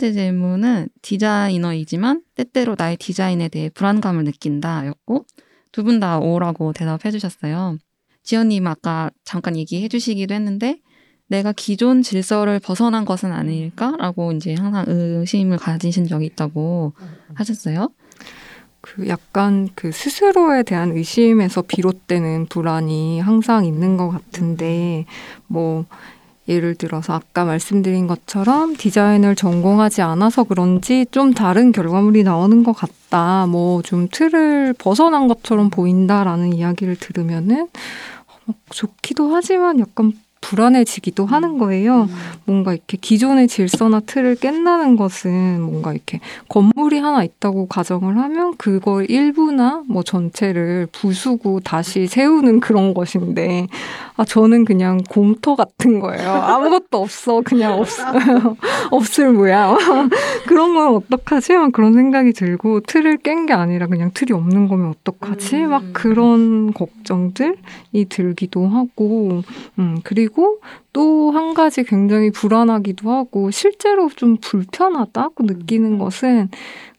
번째 질문은 디자이너이지만 때때로 나의 디자인에 대해 불안감을 느낀다 였고 두 분 다 오라고 대답해 주셨어요. 지연님 아까 잠깐 얘기해 주시기도 했는데 내가 기존 질서를 벗어난 것은 아닐까라고 이제 항상 의심을 가지신 적이 있다고 하셨어요. 그 약간 그 스스로에 대한 의심에서 비롯되는 불안이 항상 있는 것 같은데 뭐 예를 들어서 아까 말씀드린 것처럼 디자인을 전공하지 않아서 그런지 좀 다른 결과물이 나오는 것 같다. 뭐 좀 틀을 벗어난 것처럼 보인다라는 이야기를 들으면은 어, 좋기도 하지만 약간 불안해지기도 하는 거예요. 음. 뭔가 이렇게 기존의 질서나 틀을 깬다는 것은 뭔가 이렇게 건물이 하나 있다고 가정을 하면 그걸 일부나 뭐 전체를 부수고 다시 세우는 그런 것인데 아 저는 그냥 공터 같은 거예요. 아무것도 없어. 그냥 없어요. 없을 모양. 그런 건 어떡하지? 막 그런 생각이 들고 틀을 깬 게 아니라 그냥 틀이 없는 거면 어떡하지? 막 음. 그런 걱정들이 들기도 하고 음 그리고 그리고 또 한 가지 굉장히 불안하기도 하고 실제로 좀 불편하다고 느끼는 음. 것은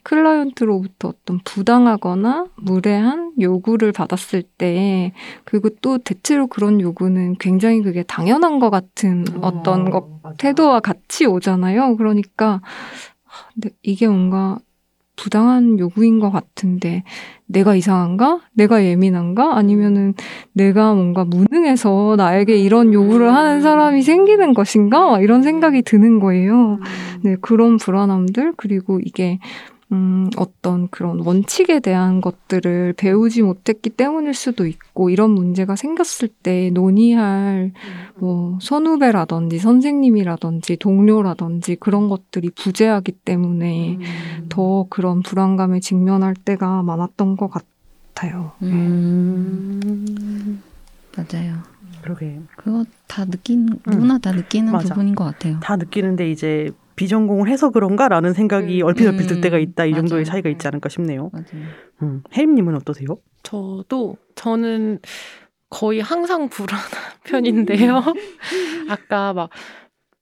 클라이언트로부터 어떤 부당하거나 무례한 요구를 받았을 때 그리고 또 대체로 그런 요구는 굉장히 그게 당연한 것 같은 어, 어떤 것 태도와 같이 오잖아요. 그러니까 이게 뭔가 부당한 요구인 것 같은데 내가 이상한가? 내가 예민한가? 아니면은 내가 뭔가 무능해서 나에게 이런 요구를 하는 사람이 생기는 것인가? 이런 생각이 드는 거예요. 네, 그런 불안함들 그리고 이게 음, 어떤 그런 원칙에 대한 것들을 배우지 못했기 때문일 수도 있고, 이런 문제가 생겼을 때 논의할, 뭐, 선후배라든지 선생님이라든지 동료라든지 그런 것들이 부재하기 때문에 음. 더 그런 불안감에 직면할 때가 많았던 것 같아요. 음. 맞아요. 그러게. 그거 다 느낀, 누구나 다 느끼는 맞아. 부분인 것 같아요. 다 느끼는데 이제 비전공을 해서 그런가라는 생각이 음. 얼핏 얼핏 들 때가 있다. 이 정도의 차이가 있지 않을까 싶네요. 음. 혜림님은 어떠세요? 저도 저는 거의 항상 불안한 편인데요. 아까 막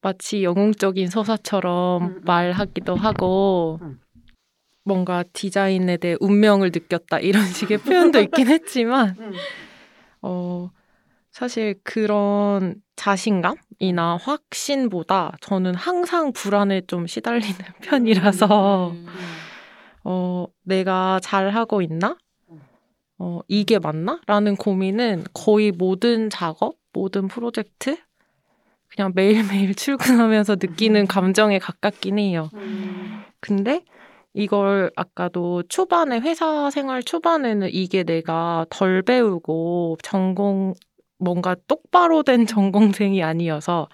마치 영웅적인 서사처럼 음. 말하기도 하고 음. 뭔가 디자인에 대해 운명을 느꼈다 이런 식의 표현도 있긴 했지만 음. 어 사실 그런 자신감 이나 확신보다 저는 항상 불안에 좀 시달리는 편이라서 음. 어, 내가 잘하고 있나? 어, 이게 맞나? 라는 고민은 거의 모든 작업, 모든 프로젝트, 그냥 매일매일 출근하면서 느끼는 감정에 가깝긴 해요. 근데 이걸 아까도 초반에 회사 생활 초반에는 이게 내가 덜 배우고 전공 뭔가 똑바로 된 전공생이 아니어서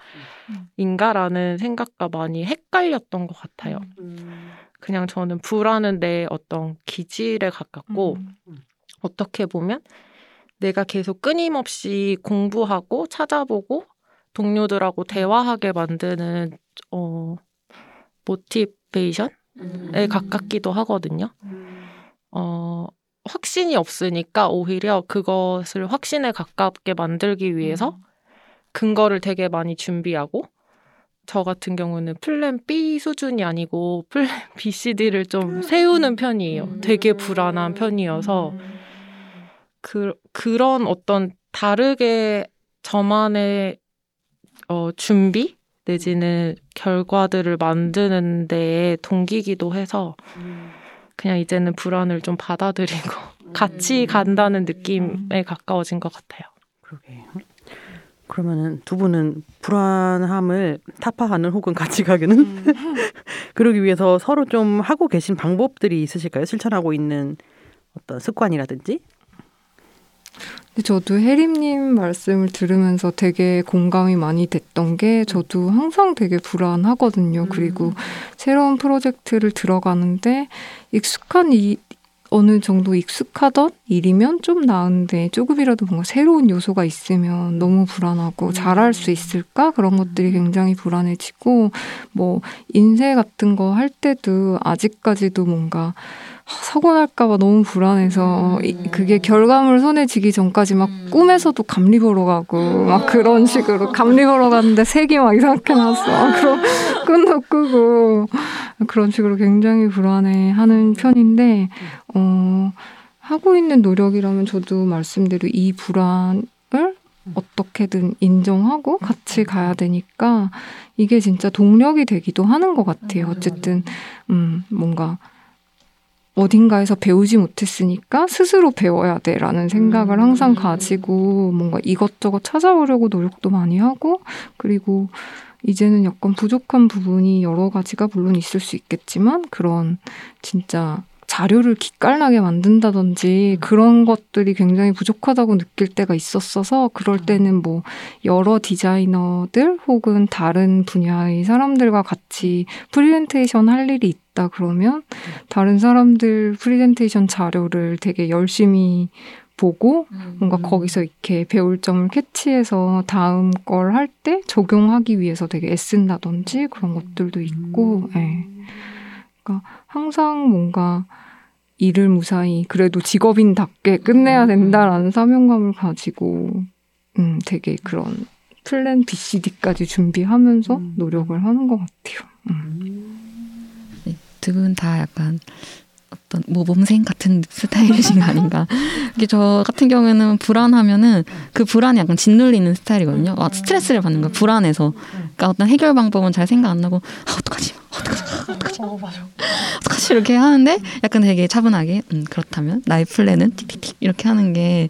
음. 인가라는 생각과 많이 헷갈렸던 것 같아요. 음. 그냥 저는 불안은 내 어떤 기질에 가깝고 음. 어떻게 보면 내가 계속 끊임없이 공부하고 찾아보고 동료들하고 대화하게 만드는 어 모티베이션에 음. 가깝기도 하거든요. 어 확신이 없으니까 오히려 그것을 확신에 가깝게 만들기 위해서 음. 근거를 되게 많이 준비하고 저 같은 경우는 plan B 수준이 아니고 plan B, C, D를 좀 세우는 편이에요. 음. 되게 불안한 편이어서 그, 그런 어떤 다르게 저만의 어, 준비 내지는 결과들을 만드는 데에 동기기도 해서 음. 그냥 이제는 불안을 좀 받아들이고 같이 음. 간다는 느낌에 가까워진 것 같아요. 그러게. 그러면은 두 분은 불안함을 타파하는 혹은 같이 가기는 음. 그러기 위해서 서로 좀 하고 계신 방법들이 있으실까요? 실천하고 있는 어떤 습관이라든지 저도 혜림님 말씀을 들으면서 되게 공감이 많이 됐던 게 저도 항상 되게 불안하거든요. 음. 그리고 새로운 프로젝트를 들어가는데 익숙한 이, 어느 정도 익숙하던 일이면 좀 나은데 조금이라도 뭔가 새로운 요소가 있으면 너무 불안하고 음. 잘할 수 있을까 그런 것들이 굉장히 불안해지고 뭐 인쇄 같은 거 할 때도 아직까지도 뭔가 사고 날까봐 너무 불안해서 음. 그게 결과물 손에 쥐기 전까지 막 음. 꿈에서도 감리 보러 가고 막 그런 식으로 감리 보러 갔는데 색이 막 이상하게 났어. 그럼 끈도 끄고 그런 식으로 굉장히 불안해하는 편인데 어, 하고 있는 노력이라면 저도 말씀대로 이 불안을 어떻게든 인정하고 같이 가야 되니까 이게 진짜 동력이 되기도 하는 것 같아요. 어쨌든 음 뭔가 어딘가에서 배우지 못했으니까 스스로 배워야 돼라는 생각을 항상 가지고 뭔가 이것저것 찾아오려고 노력도 많이 하고 그리고 이제는 약간 부족한 부분이 여러 가지가 물론 있을 수 있겠지만 그런 진짜 자료를 기깔나게 만든다든지 그런 것들이 굉장히 부족하다고 느낄 때가 있었어서 그럴 때는 뭐 여러 디자이너들 혹은 다른 분야의 사람들과 같이 프리젠테이션 할 일이 있다 그러면 다른 사람들 프리젠테이션 자료를 되게 열심히 보고 뭔가 거기서 이렇게 배울 점을 캐치해서 다음 걸 할 때 적용하기 위해서 되게 애쓴다든지 그런 것들도 있고, 예. 네. 그러니까 항상 뭔가 일을 무사히 그래도 직업인답게 끝내야 된다라는 사명감을 가지고 음 되게 그런 플랜 B, C, D까지 준비하면서 노력을 하는 것 같아요. 음. 네, 두분 다 약간 어떤 모범생 같은 스타일이신 거 아닌가. 저 같은 경우에는 불안하면은 그 불안이 약간 짓눌리는 스타일이거든요. 아, 스트레스를 받는 거야. 불안해서. 그러니까 어떤 해결 방법은 잘 생각 안 나고 아, 어떡하지? 어떡하지? 어, 맞아. 어떡하지? 이렇게 하는데 약간 되게 차분하게 음, 그렇다면 나의 플랜은 틱틱틱 이렇게 하는 게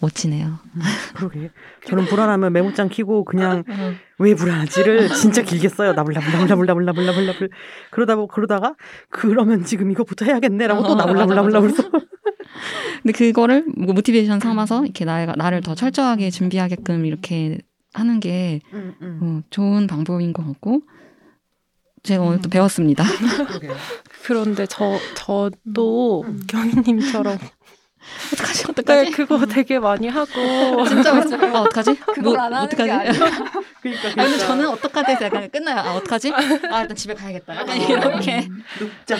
멋지네요. 음, 그러게. 저는 불안하면 메모장 키고 그냥 왜 불안하지를 진짜 길게 써요. 나불나불나불나불나불나불나불 그러다 보 그러다가 그러면 지금 이거부터 해야겠네라고 또 나불나불나불나불 써. 근데 그거를 뭐 모티베이션 삼아서 이렇게 나가 나를 더 철저하게 준비하게끔 이렇게 하는 게 음, 음. 어, 좋은 방법인 것 같고 제가 오늘 또 배웠습니다. 그런데 저 저도 경희님처럼 어떡하지? 어떡하지? 네, 그거 되게 많이 하고. 진짜 진짜. 아, 어떡하지? 그걸 뭐, 안 하는 어떡하지? 게 아니야. 그러니까, 그러니까. 아니, 저는 어떡하지? 약간 끝나요. 아, 어떡하지? 아, 일단 집에 가야겠다. 약간 이렇게. 눕자.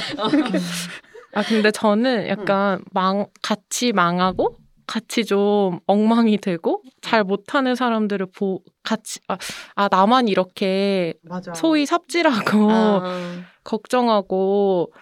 아, 근데 저는 약간 망, 같이 망하고, 같이 좀 엉망이 되고, 잘 못하는 사람들을 보, 같이, 아, 아 나만 이렇게 맞아. 소위 삽질하고, 아. 걱정하고,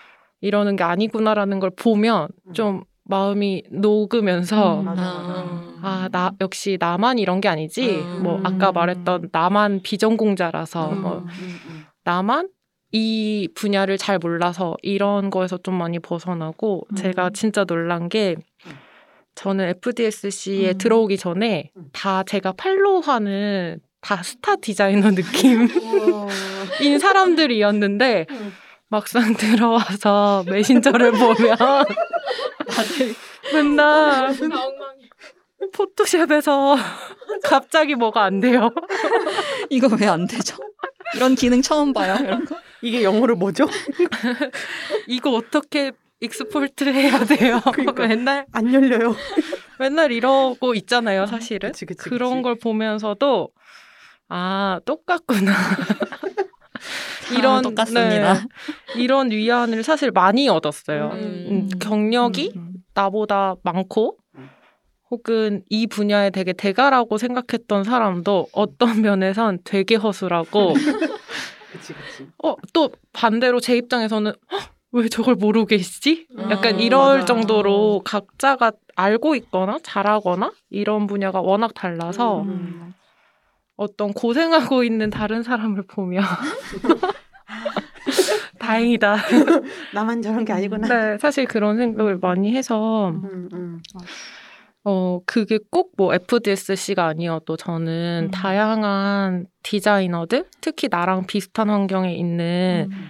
이러는 게 아니구나라는 걸 보면 좀 마음이 녹으면서 음, 아, 나 역시 나만 이런 게 아니지. 음. 뭐 아까 말했던 나만 비전공자라서 음. 뭐 음, 음. 나만 이 분야를 잘 몰라서 이런 거에서 좀 많이 벗어나고 제가 진짜 놀란 게 저는 FDSC에 들어오기 전에 다 제가 팔로우하는 다 스타 디자이너 느낌인 사람들이었는데 막상 들어와서 메신저를 보면 다들 맨날 포토샵에서 갑자기 뭐가 안 돼요. 이거 왜 안 되죠? 이런 기능 처음 봐요. 이런 거. 이게 영어로 뭐죠? 이거 어떻게 export 해야 돼요? 그러니까 맨날 안 열려요. 맨날 이러고 있잖아요, 사실은. 그치, 그치, 그런 그치. 걸 보면서도 아 똑같구나. 이런 똑같습니다. 네, 이런 위안을 사실 많이 얻었어요. 음. 음, 경력이 음. 나보다 많고 혹은 이 분야에 되게 대가라고 생각했던 사람도 어떤 면에선 되게 허술하고 그치, 그치. 어, 또 반대로 제 입장에서는 왜 저걸 모르고 계시지? 약간 음, 이럴 맞아. 정도로 각자가 알고 있거나 잘하거나 이런 분야가 워낙 달라서 음. 어떤 고생하고 있는 다른 사람을 보면 다행이다. 나만 저런 게 아니구나. 네, 사실 그런 생각을 많이 해서 음, 음. 어 그게 꼭 뭐 FDSC가 아니어도 저는 음. 다양한 디자이너들, 특히 나랑 비슷한 환경에 있는 음.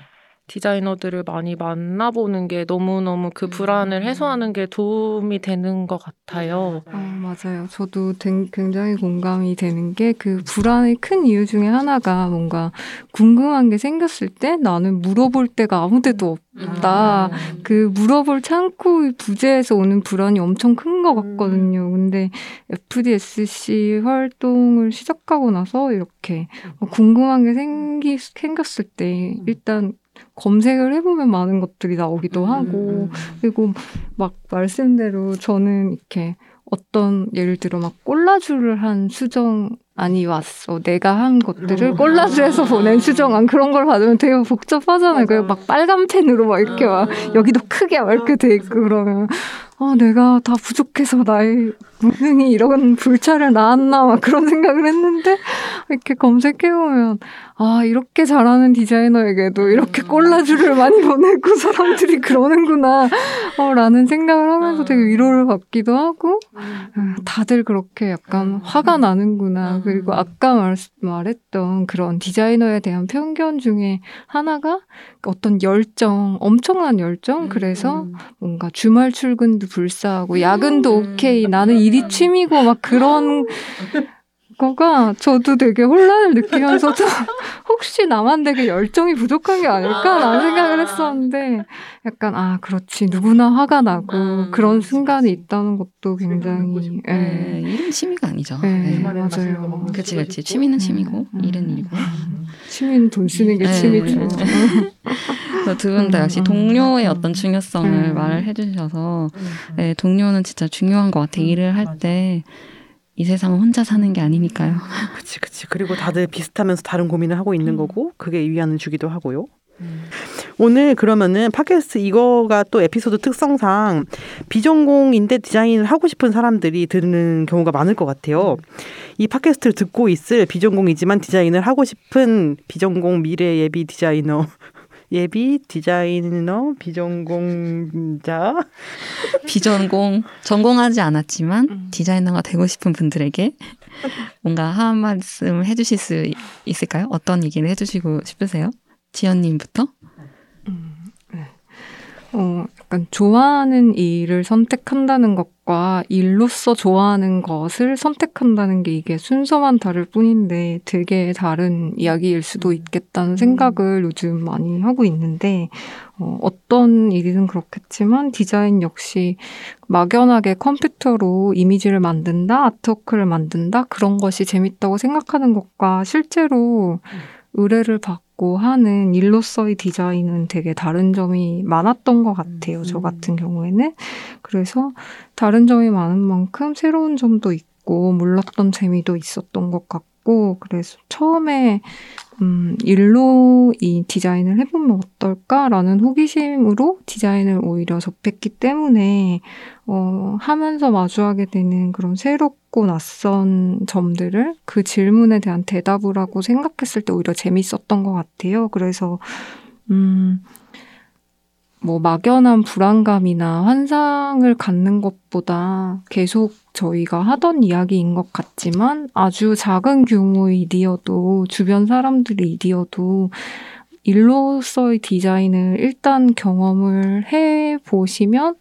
디자이너들을 많이 만나보는 게 너무너무 그 음. 불안을 해소하는 게 도움이 되는 것 같아요. 어, 맞아요. 저도 굉장히 공감이 되는 게 그 불안의 큰 이유 중에 하나가 뭔가 궁금한 게 생겼을 때 나는 물어볼 데가 아무 데도 없다. 음. 그 물어볼 창구 부재에서 오는 불안이 엄청 큰 것 같거든요. 근데 FDSC 활동을 시작하고 나서 이렇게 궁금한 게 생기, 생겼을 때 일단 검색을 해보면 많은 것들이 나오기도 음. 하고 그리고 막 말씀대로 저는 이렇게 어떤 예를 들어 막 꼴라주를 한 수정 안이 왔어. 내가 한 것들을 꼴라주에서 보낸 수정안 그런 걸 받으면 되게 복잡하잖아요. 그막 래 빨간 펜으로 막 이렇게 막 여기도 크게 막 이렇게 돼 있고 그러면 어, 내가 다 부족해서 나의 무능이 이런 불찰을 낳았나 막 그런 생각을 했는데 이렇게 검색해 보면 아 이렇게 잘하는 디자이너에게도 이렇게 꼴라주를 많이 보내고 사람들이 그러는구나. 어, 라는 생각을 하면서 되게 위로를 받기도 하고 아, 다들 그렇게 약간 화가 나는구나 그리고 아까 말, 말했던 그런 디자이너에 대한 편견 중에 하나가 어떤 열정 엄청난 열정? 그래서 뭔가 주말 출근도 불사하고 야근도 오케이 나는 일이 취미고 막 그런 거가 저도 되게 혼란을 느끼면서도 혹시 나만 되게 열정이 부족한 게 아닐까라는 생각을 했었는데 약간 아 그렇지 누구나 화가 나고 음, 그런 순간이 있다는 것도 굉장히 예. 네, 일은 취미가 아니죠. 네, 네. 맞아요. 그렇지 그렇지 취미는 취미고 음. 일은 일이고 취미는 돈 쓰는 게 네. 취미죠. 두분 다 역시 동료의 어떤 중요성을 음. 말을 해주셔서 네, 동료는 진짜 중요한 것 같아 일을 할 때 이 세상은 혼자 사는 게 아니니까요. 그치, 그치. 그리고 다들 비슷하면서 다른 고민을 하고 있는 음. 거고, 그게 위안을 주기도 하고요. 음. 오늘 그러면은 팟캐스트 이거가 또 에피소드 특성상 비전공인데 디자인을 하고 싶은 사람들이 듣는 경우가 많을 것 같아요. 이 팟캐스트를 듣고 있을 비전공이지만 디자인을 하고 싶은 비전공 미래 예비 디자이너 예비 디자이너 비전공자 비전공 전공하지 않았지만 음. 디자이너가 되고 싶은 분들에게 뭔가 한 말씀 해주실 수 있을까요? 어떤 얘기를 해주시고 싶으세요? 지연님부터? 음, 네. 어, 약간 좋아하는 일을 선택한다는 것과 일로서 좋아하는 것을 선택한다는 게 이게 순서만 다를 뿐인데 되게 다른 이야기일 수도 있겠다는 생각을 요즘 많이 하고 있는데 어, 어떤 일이든 그렇겠지만 디자인 역시 막연하게 컴퓨터로 이미지를 만든다, 아트워크를 만든다 그런 것이 재밌다고 생각하는 것과 실제로 의뢰를 받고 있고 하는 일로서의 디자인은 되게 다른 점이 많았던 것 같아요. 저 음. 같은 경우에는. 그래서 다른 점이 많은 만큼 새로운 점도 있고 몰랐던 재미도 있었던 것 같고 그래서 처음에 음, 일로 이 디자인을 해보면 어떨까라는 호기심으로 디자인을 오히려 접했기 때문에 어, 하면서 마주하게 되는 그런 새롭고 낯선 점들을 그 질문에 대한 대답을 하고 생각했을 때 오히려 재밌었던 것 같아요. 그래서 음, 뭐 막연한 불안감이나 환상을 갖는 것보다 계속 저희가 하던 이야기인 것 같지만 아주 작은 규모의 일이어도 주변 사람들의 일이어도 일로서의 디자인을 일단 경험을 해 보시면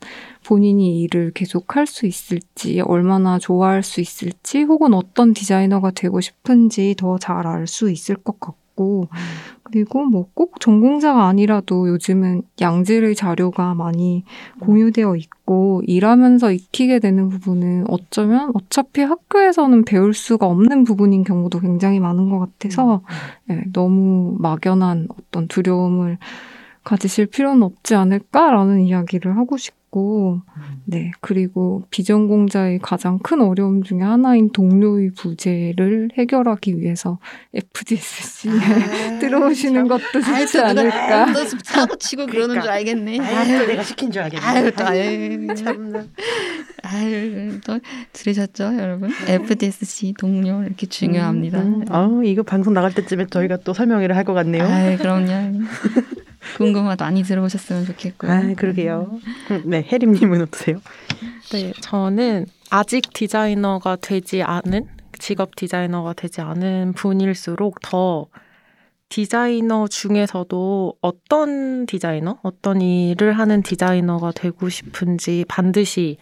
본인이 일을 계속 할 수 있을지, 얼마나 좋아할 수 있을지, 혹은 어떤 디자이너가 되고 싶은지 더 잘 알 수 있을 것 같고, 그리고 뭐 꼭 전공자가 아니라도 요즘은 양질의 자료가 많이 공유되어 있고 일하면서 익히게 되는 부분은 어쩌면 어차피 학교에서는 배울 수가 없는 부분인 경우도 굉장히 많은 것 같아서 네, 너무 막연한 어떤 두려움을 가지실 필요는 없지 않을까라는 이야기를 하고 싶고 있고, 음. 네. 그리고 비전공자의 가장 큰 어려움 중에 하나인 동료의 부재를 해결하기 위해서 FDSC에 아, 들어오시는 것도 좋지 않을까. 또 사고 치고 그러니까. 그러는 줄 알겠네. 아유, 내가 시킨 줄 알겠네. 아유, 또, 아유, 참나. 아유, 또 들으셨죠, 여러분? FDSC 동료 이렇게 중요합니다. 음, 음. 아, 이거 방송 나갈 때쯤에 저희가 또 설명회를 할 것 같네요. 아, 그럼요. 궁금하다 많이 들어보셨으면 좋겠고요. 아, 그러게요. 네, 혜림님은 어떠세요? 네, 저는 아직 디자이너가 되지 않은 직업 디자이너가 되지 않은 분일수록 더 디자이너 중에서도 어떤 디자이너, 어떤 일을 하는 디자이너가 되고 싶은지 반드시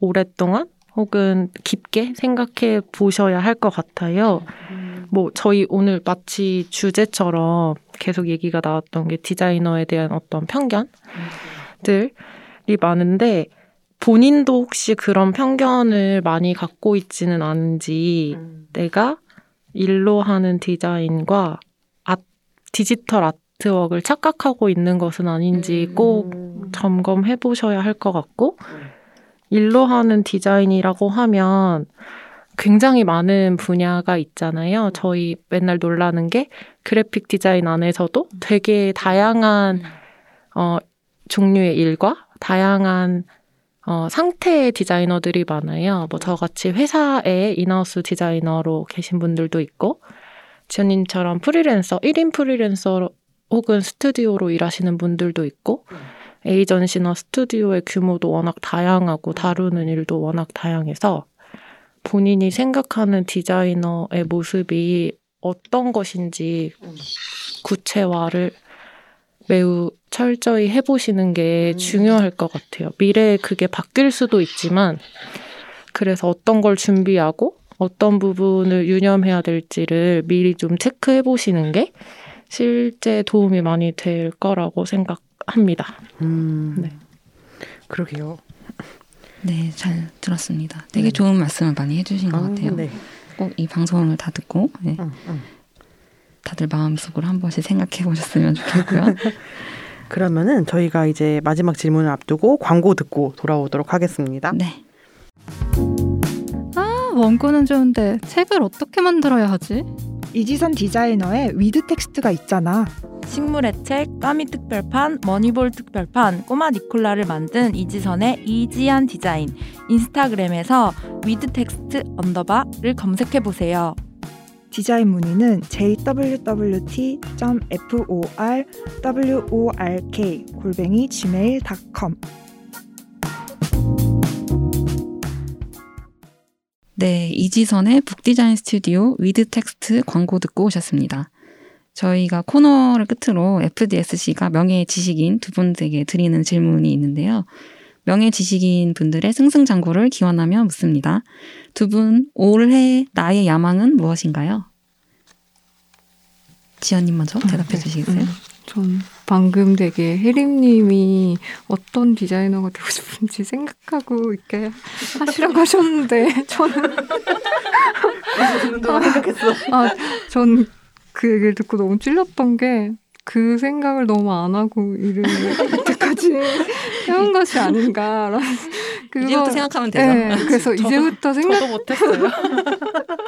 오랫동안 혹은 깊게 생각해 보셔야 할 것 같아요. 뭐 저희 오늘 마치 주제처럼 계속 얘기가 나왔던 게 디자이너에 대한 어떤 편견들이 많은데 본인도 혹시 그런 편견을 많이 갖고 있지는 않은지 음. 내가 일로 하는 디자인과 아, 디지털 아트웍을 착각하고 있는 것은 아닌지 음. 꼭 점검해 보셔야 할 것 같고 일로 하는 디자인이라고 하면 굉장히 많은 분야가 있잖아요. 저희 맨날 놀라는 게 그래픽 디자인 안에서도 되게 다양한 어, 종류의 일과 다양한 어, 상태의 디자이너들이 많아요. 뭐 저같이 회사에 인하우스 디자이너로 계신 분들도 있고 지연님처럼 프리랜서, 1인 프리랜서 혹은 스튜디오로 일하시는 분들도 있고 에이전시나 스튜디오의 규모도 워낙 다양하고 다루는 일도 워낙 다양해서 본인이 생각하는 디자이너의 모습이 어떤 것인지 구체화를 매우 철저히 해보시는 게 중요할 것 같아요. 미래에 그게 바뀔 수도 있지만, 그래서 어떤 걸 준비하고 어떤 부분을 유념해야 될지를 미리 좀 체크해 보시는 게 실제 도움이 많이 될 거라고 생각 합니다. 음, 네. 그러게요. 네, 잘 들었습니다. 되게 네. 좋은 말씀을 많이 해주신 것 아, 같아요. 네. 꼭이 방송을 다 듣고 네, 응, 응. 다들 마음속으로 한 번씩 생각해 보셨으면 좋겠고요. 그러면은 저희가 이제 마지막 질문을 앞두고 광고 듣고 돌아오도록 하겠습니다. 네. 아, 원고는 좋은데 책을 어떻게 만들어야 하지? 이지선 디자이너의 With Text가 있잖아. 식물의 책, 까미 특별판, 머니볼 특별판, 꼬마 니콜라를 만든 이지선의 easy한 디자인 인스타그램에서 With Text 언더바를 검색해 보세요. 디자인 문의는 jwt.forwork 골뱅이 gmail.com 네, 이지선의 북디자인 스튜디오 With Text 광고 듣고 오셨습니다. 저희가 코너를 끝으로 FDSC가 명예 지식인 두 분에게 드리는 질문이 있는데요. 명예 지식인 분들의 승승장구를 기원하며 묻습니다. 두 분 올해 나의 야망은 무엇인가요? 지연님 먼저 대답해 주시겠어요? 음, 전 방금 되게 혜림님이 어떤 디자이너가 되고 싶은지 생각하고 이렇게 하시라고 하셨는데 저는 생각했어. 아, 전 그 얘기를 듣고 너무 찔렸던 게 그 생각을 너무 안 하고 일을 이때까지 해온 것이 아닌가라는 그거- 이제부터 생각하면 되죠. 네, 그래서 이제부터 생각 저도 못했어요.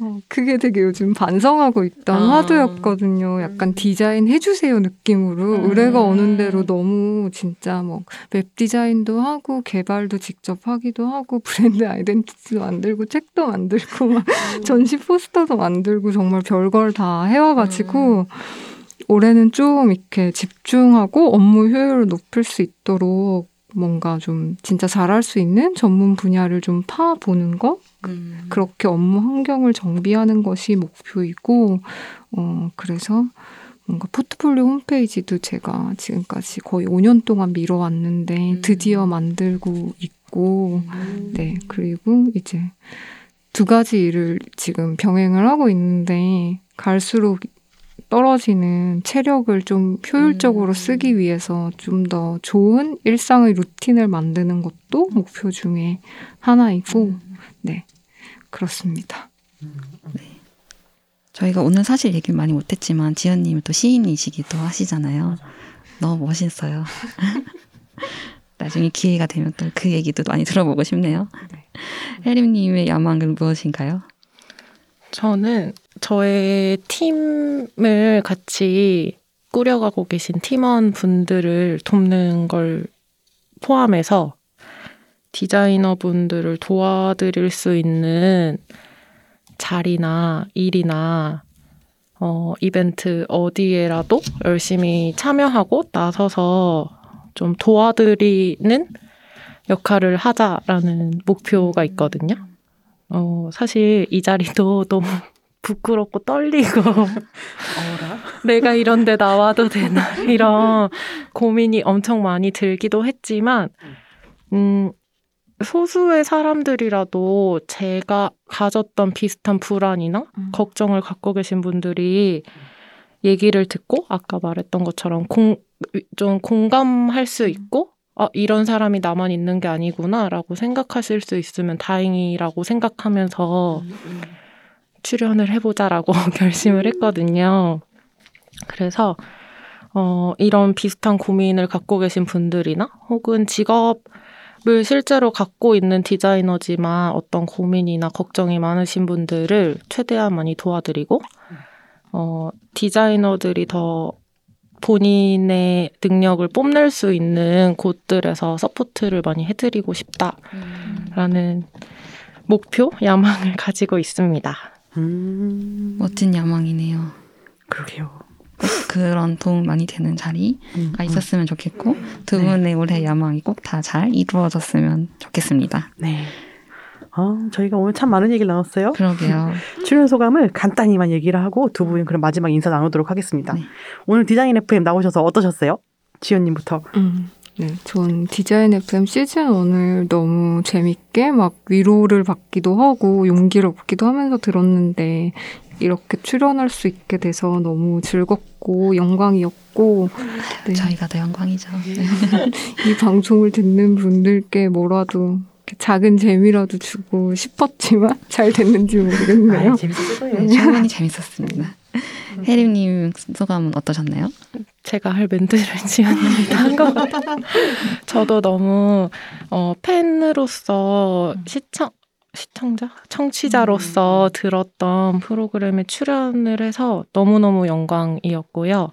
어, 그게 되게 요즘 반성하고 있던 아. 화두였거든요. 약간 디자인 해주세요 느낌으로 음. 의뢰가 오는 대로 너무 진짜 뭐 웹 디자인도 하고 개발도 직접 하기도 하고 브랜드 아이덴티티도 만들고 책도 만들고 막 전시 포스터도 만들고 정말 별걸 다 해와가지고 올해는 좀 이렇게 집중하고 업무 효율을 높일 수 있도록 뭔가 좀 진짜 잘할 수 있는 전문 분야를 좀 파보는 거 음. 그렇게 업무 환경을 정비하는 것이 목표이고, 어, 그래서 뭔가 포트폴리오 홈페이지도 제가 지금까지 거의 5년 동안 미뤄왔는데 음. 드디어 만들고 있고, 네, 그리고 이제 두 가지 일을 지금 병행을 하고 있는데 갈수록 떨어지는 체력을 좀 효율적으로 음. 쓰기 위해서 좀 더 좋은 일상의 루틴을 만드는 것도 목표 중에 하나이고, 네, 그렇습니다. 저희가 오늘 사실 얘기를 많이 못했지만 지연님이 또 시인이시기도 하시잖아요. 너무 멋있어요. 나중에 기회가 되면 또 그 얘기도 많이 들어보고 싶네요. 혜림님의 야망은 무엇인가요? 저는 저의 팀을 같이 꾸려가고 계신 팀원 분들을 돕는 걸 포함해서 디자이너 분들을 도와드릴 수 있는 자리나 일이나 어, 이벤트 어디에라도 열심히 참여하고 나서서 좀 도와드리는 역할을 하자라는 목표가 있거든요. 어, 사실 이 자리도 너무 부끄럽고 떨리고. 내가 이런 데 나와도 되나? 이런 고민이 엄청 많이 들기도 했지만 음 소수의 사람들이라도 제가 가졌던 비슷한 불안이나 음. 걱정을 갖고 계신 분들이 얘기를 듣고 아까 말했던 것처럼 공, 좀 공감할 수 있고 아, 이런 사람이 나만 있는 게 아니구나라고 생각하실 수 있으면 다행이라고 생각하면서 출연을 해보자라고 결심을 했거든요. 그래서 어, 이런 비슷한 고민을 갖고 계신 분들이나 혹은 직업 실제로 갖고 있는 디자이너지만 어떤 고민이나 걱정이 많으신 분들을 최대한 많이 도와드리고 어, 디자이너들이 더 본인의 능력을 뽐낼 수 있는 곳들에서 support를 많이 해드리고 싶다라는 목표, 야망을 가지고 있습니다. 음, 멋진 야망이네요. 그러게요. 꼭 그런 도움 많이 되는 자리가 음, 음. 있었으면 좋겠고 두 네. 분의 올해 야망이 꼭 다 잘 이루어졌으면 좋겠습니다. 네. 아, 저희가 오늘 참 많은 얘기를 나눴어요. 그러게요. 출연 소감을 간단히만 얘기를 하고 두분 그럼 마지막 인사 나누도록 하겠습니다. 네. 오늘 디자인 FM 나오셔서 어떠셨어요? 지연님부터. 음, 네, 전 디자인 FM 시즌 1을 너무 재밌게 막 위로를 받기도 하고 용기를 얻기도 하면서 들었는데 이렇게 출연할 수 있게 돼서 너무 즐겁고 영광이었고 네, 저희가 더 영광이죠. 이 방송을 듣는 분들께 뭐라도 작은 재미라도 주고 싶었지만 잘 됐는지 모르겠네요. 재밌었어요. 네, 충분히 재밌었습니다. 혜림님 소감은 어떠셨나요? 제가 할 멘트를 지연님이 한것 같아요. 저도 너무 어, 팬으로서 시청 시청자 청취자로서 들었던 프로그램에 출연을 해서 너무너무 영광이었고요.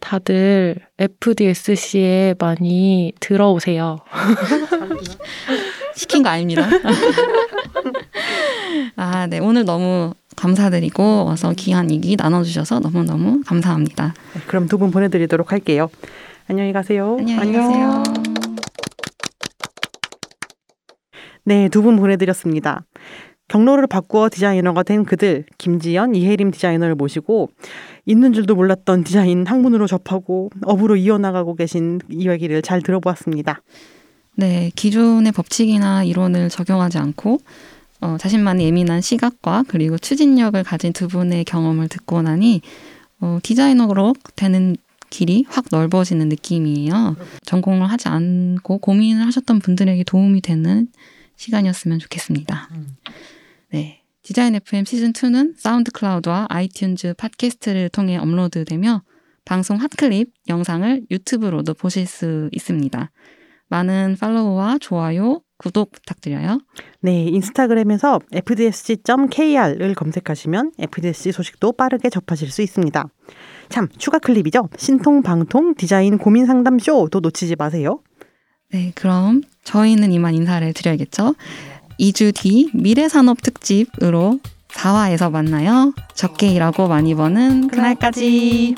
다들 FDSC에 많이 들어오세요. 시킨 거 아닙니다. 아, 네. 오늘 너무 감사드리고 와서 귀한 얘기 나눠주셔서 너무너무 감사합니다. 네, 그럼 두 분 보내드리도록 할게요. 안녕히 가세요. 안녕히 안녕. 가세요. 네, 두 분 보내드렸습니다. 경로를 바꾸어 디자이너가 된 그들 김지연, 이혜림 디자이너를 모시고 있는 줄도 몰랐던 디자인 학문으로 접하고 업으로 이어나가고 계신 이야기를 잘 들어보았습니다. 네, 기존의 법칙이나 이론을 적용하지 않고 어, 자신만의 예민한 시각과 그리고 추진력을 가진 두 분의 경험을 듣고 나니 어, 디자이너로 되는 길이 확 넓어지는 느낌이에요. 전공을 하지 않고 고민을 하셨던 분들에게 도움이 되는 시간이었으면 좋겠습니다. 네. 디자인 FM 시즌 2는 SoundCloud와 iTunes 팟캐스트를 통해 업로드되며 방송 hot clip 영상을 유튜브로도 보실 수 있습니다. 많은 follow와 좋아요, 구독 부탁드려요. 네, 인스타그램에서 fdsc.kr을 검색하시면 FDSC 소식도 빠르게 접하실 수 있습니다. 참, 추가 클립이죠. 신통 방통 디자인 고민 상담 쇼도 놓치지 마세요. 네, 그럼 저희는 이만 인사를 드려야겠죠. 2주 뒤 미래 산업 특집으로 4화에서 만나요. 적게 일하고 많이 버는 그날까지.